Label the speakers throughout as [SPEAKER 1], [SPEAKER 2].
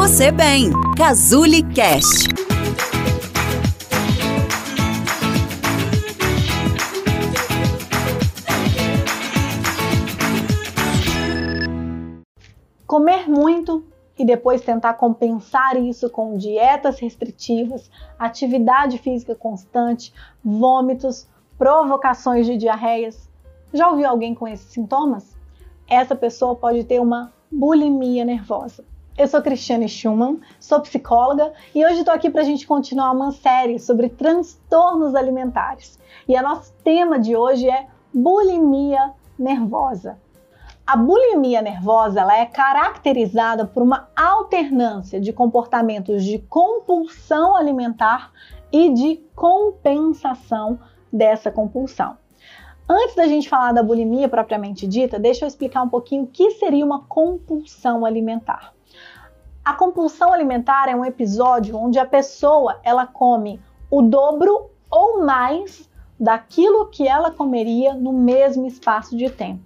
[SPEAKER 1] você bem. Cazuli Cast.
[SPEAKER 2] Comer muito e depois tentar compensar isso com dietas restritivas, atividade física constante, vômitos, provocações de diarreias. Já ouviu alguém com esses sintomas? Essa pessoa pode ter uma bulimia nervosa. Eu sou Cristiane Schumann, sou psicóloga e hoje estou aqui para a gente continuar uma série sobre transtornos alimentares. E o nosso tema de hoje é bulimia nervosa. A bulimia nervosa ela é caracterizada por uma alternância de comportamentos de compulsão alimentar e de compensação dessa compulsão. Antes da gente falar da bulimia propriamente dita, deixa eu explicar um pouquinho o que seria uma compulsão alimentar. A compulsão alimentar é um episódio onde a pessoa ela come o dobro ou mais daquilo que ela comeria no mesmo espaço de tempo.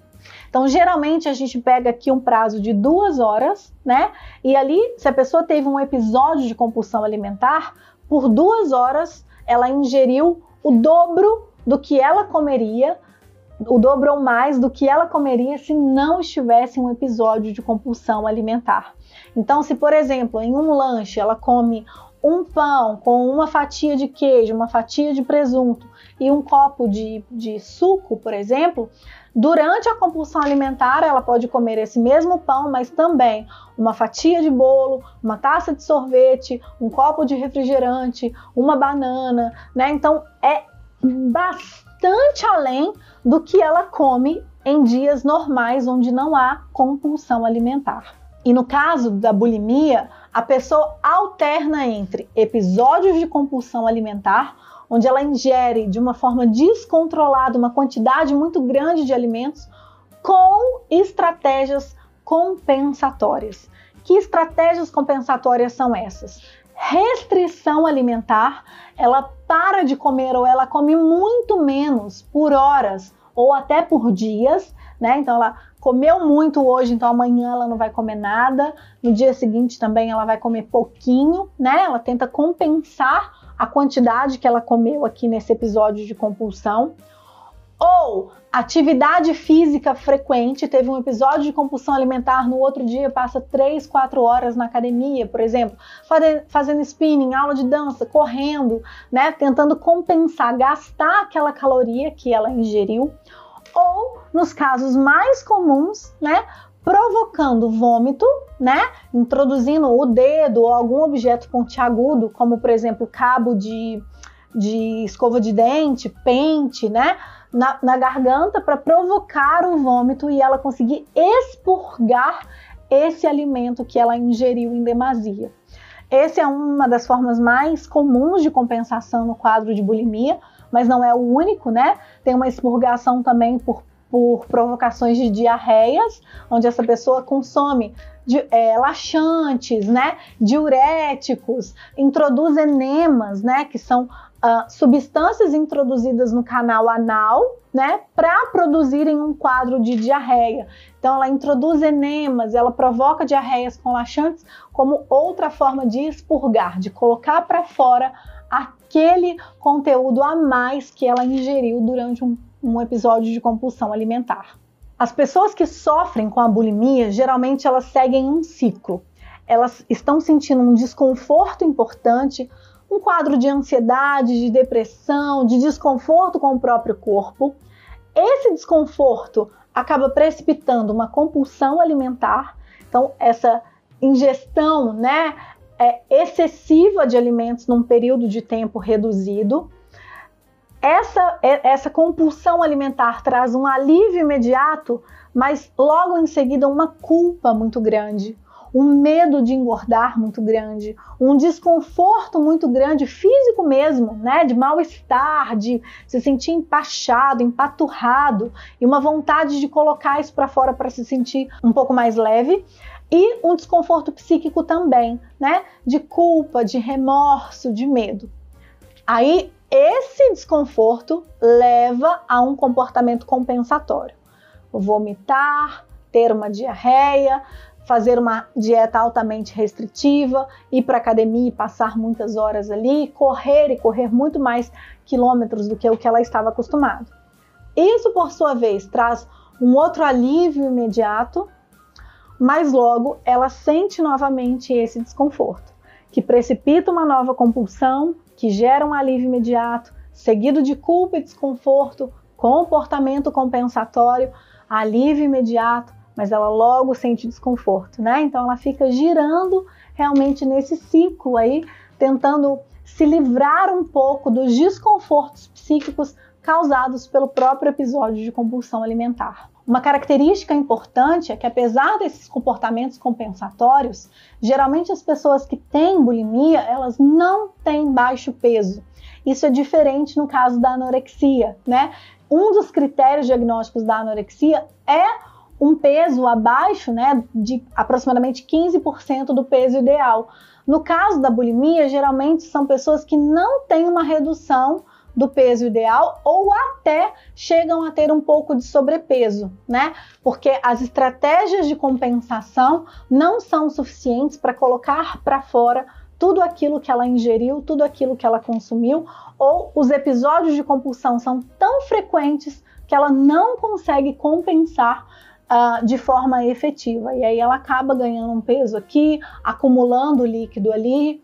[SPEAKER 2] Então, geralmente a gente pega aqui um prazo de duas horas, né? E ali, se a pessoa teve um episódio de compulsão alimentar, por duas horas ela ingeriu o dobro do que ela comeria, o dobro ou mais do que ela comeria se não estivesse um episódio de compulsão alimentar. Então, se por exemplo, em um lanche ela come um pão com uma fatia de queijo, uma fatia de presunto e um copo de, de suco, por exemplo, Durante a compulsão alimentar, ela pode comer esse mesmo pão, mas também uma fatia de bolo, uma taça de sorvete, um copo de refrigerante, uma banana, né? Então é bastante além do que ela come em dias normais onde não há compulsão alimentar. E no caso da bulimia, a pessoa alterna entre episódios de compulsão alimentar onde ela ingere de uma forma descontrolada uma quantidade muito grande de alimentos com estratégias compensatórias. Que estratégias compensatórias são essas? Restrição alimentar, ela para de comer ou ela come muito menos por horas ou até por dias, né? Então ela comeu muito hoje, então amanhã ela não vai comer nada, no dia seguinte também ela vai comer pouquinho, né? Ela tenta compensar a quantidade que ela comeu aqui nesse episódio de compulsão. Ou atividade física frequente, teve um episódio de compulsão alimentar, no outro dia passa 3, 4 horas na academia, por exemplo, fazendo spinning, aula de dança, correndo, né, tentando compensar, gastar aquela caloria que ela ingeriu. Ou, nos casos mais comuns, né, provocando vômito, né? Introduzindo o dedo ou algum objeto pontiagudo, como por exemplo cabo de, de escova de dente, pente, né? Na, na garganta para provocar o vômito e ela conseguir expurgar esse alimento que ela ingeriu em demasia. Essa é uma das formas mais comuns de compensação no quadro de bulimia, mas não é o único, né? Tem uma expurgação também por por provocações de diarreias, onde essa pessoa consome de, é, laxantes, né, diuréticos, introduz enemas, né, que são uh, substâncias introduzidas no canal anal, né, para produzirem um quadro de diarreia. Então, ela introduz enemas, ela provoca diarreias com laxantes como outra forma de expurgar, de colocar para fora aquele conteúdo a mais que ela ingeriu durante um um episódio de compulsão alimentar. As pessoas que sofrem com a bulimia, geralmente elas seguem um ciclo. Elas estão sentindo um desconforto importante, um quadro de ansiedade, de depressão, de desconforto com o próprio corpo. Esse desconforto acaba precipitando uma compulsão alimentar. Então, essa ingestão, né, é excessiva de alimentos num período de tempo reduzido essa, é, essa compulsão alimentar traz um alívio imediato, mas logo em seguida uma culpa muito grande, um medo de engordar muito grande, um desconforto muito grande, físico mesmo, né? De mal-estar, de se sentir empachado, empaturrado, e uma vontade de colocar isso para fora para se sentir um pouco mais leve. E um desconforto psíquico também, né? De culpa, de remorso, de medo. Aí esse desconforto leva a um comportamento compensatório. Vomitar, ter uma diarreia, fazer uma dieta altamente restritiva, ir para academia e passar muitas horas ali, correr e correr muito mais quilômetros do que o que ela estava acostumada. Isso, por sua vez, traz um outro alívio imediato, mas logo ela sente novamente esse desconforto, que precipita uma nova compulsão, que gera um alívio imediato, seguido de culpa e desconforto, comportamento compensatório, alívio imediato, mas ela logo sente desconforto, né? Então ela fica girando realmente nesse ciclo aí, tentando se livrar um pouco dos desconfortos psíquicos causados pelo próprio episódio de compulsão alimentar. Uma característica importante é que, apesar desses comportamentos compensatórios, geralmente as pessoas que têm bulimia elas não têm baixo peso. Isso é diferente no caso da anorexia, né? Um dos critérios diagnósticos da anorexia é um peso abaixo, né, de aproximadamente 15% do peso ideal. No caso da bulimia, geralmente são pessoas que não têm uma redução do peso ideal ou até chegam a ter um pouco de sobrepeso, né? Porque as estratégias de compensação não são suficientes para colocar para fora tudo aquilo que ela ingeriu, tudo aquilo que ela consumiu, ou os episódios de compulsão são tão frequentes que ela não consegue compensar uh, de forma efetiva. E aí ela acaba ganhando um peso aqui, acumulando líquido ali,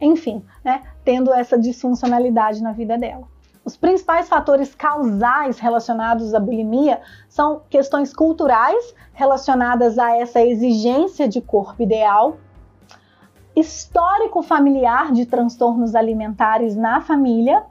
[SPEAKER 2] enfim, né, tendo essa disfuncionalidade na vida dela. Os principais fatores causais relacionados à bulimia são questões culturais relacionadas a essa exigência de corpo ideal, histórico familiar de transtornos alimentares na família,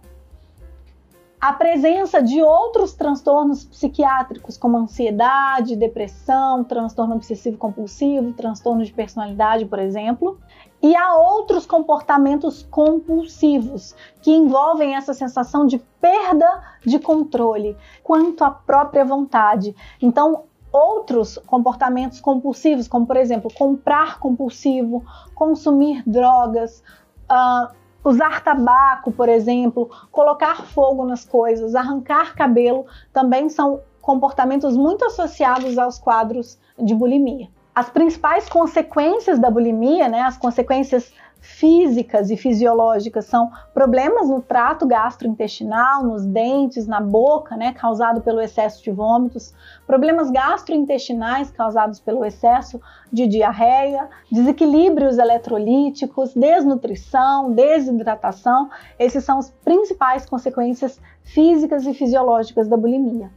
[SPEAKER 2] a presença de outros transtornos psiquiátricos, como ansiedade, depressão, transtorno obsessivo compulsivo, transtorno de personalidade, por exemplo, e há outros comportamentos compulsivos que envolvem essa sensação de perda de controle quanto à própria vontade. Então, outros comportamentos compulsivos, como por exemplo, comprar compulsivo, consumir drogas, uh, Usar tabaco, por exemplo, colocar fogo nas coisas, arrancar cabelo, também são comportamentos muito associados aos quadros de bulimia. As principais consequências da bulimia, né, as consequências físicas e fisiológicas são problemas no trato gastrointestinal, nos dentes, na boca, né, causado pelo excesso de vômitos, problemas gastrointestinais causados pelo excesso de diarreia, desequilíbrios eletrolíticos, desnutrição, desidratação. Esses são as principais consequências físicas e fisiológicas da bulimia.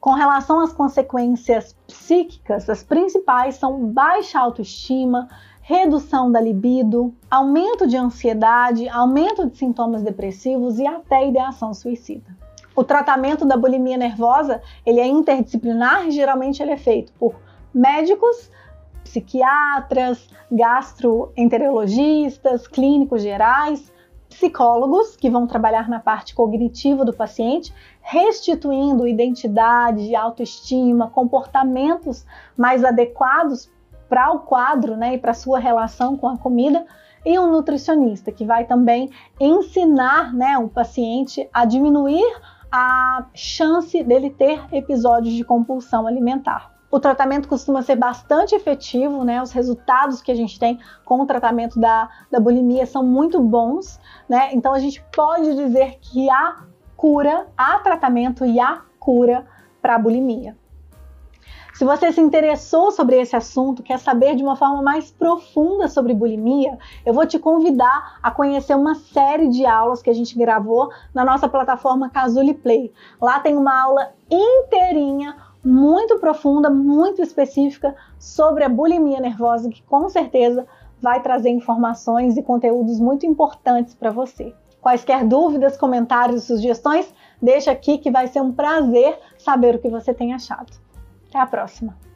[SPEAKER 2] Com relação às consequências psíquicas, as principais são baixa autoestima, redução da libido, aumento de ansiedade, aumento de sintomas depressivos e até ideação suicida. O tratamento da bulimia nervosa ele é interdisciplinar e geralmente ele é feito por médicos, psiquiatras, gastroenterologistas, clínicos gerais, psicólogos que vão trabalhar na parte cognitiva do paciente, restituindo identidade, autoestima, comportamentos mais adequados para o quadro né, e para sua relação com a comida, e um nutricionista que vai também ensinar né, o paciente a diminuir a chance dele ter episódios de compulsão alimentar. O tratamento costuma ser bastante efetivo, né? Os resultados que a gente tem com o tratamento da, da bulimia são muito bons, né? Então a gente pode dizer que há cura, há tratamento e há cura para a bulimia. Se você se interessou sobre esse assunto, quer saber de uma forma mais profunda sobre bulimia, eu vou te convidar a conhecer uma série de aulas que a gente gravou na nossa plataforma Casuli Play. Lá tem uma aula inteirinha muito profunda, muito específica sobre a bulimia nervosa, que com certeza vai trazer informações e conteúdos muito importantes para você. Quaisquer dúvidas, comentários, sugestões, deixa aqui que vai ser um prazer saber o que você tem achado. Até a próxima!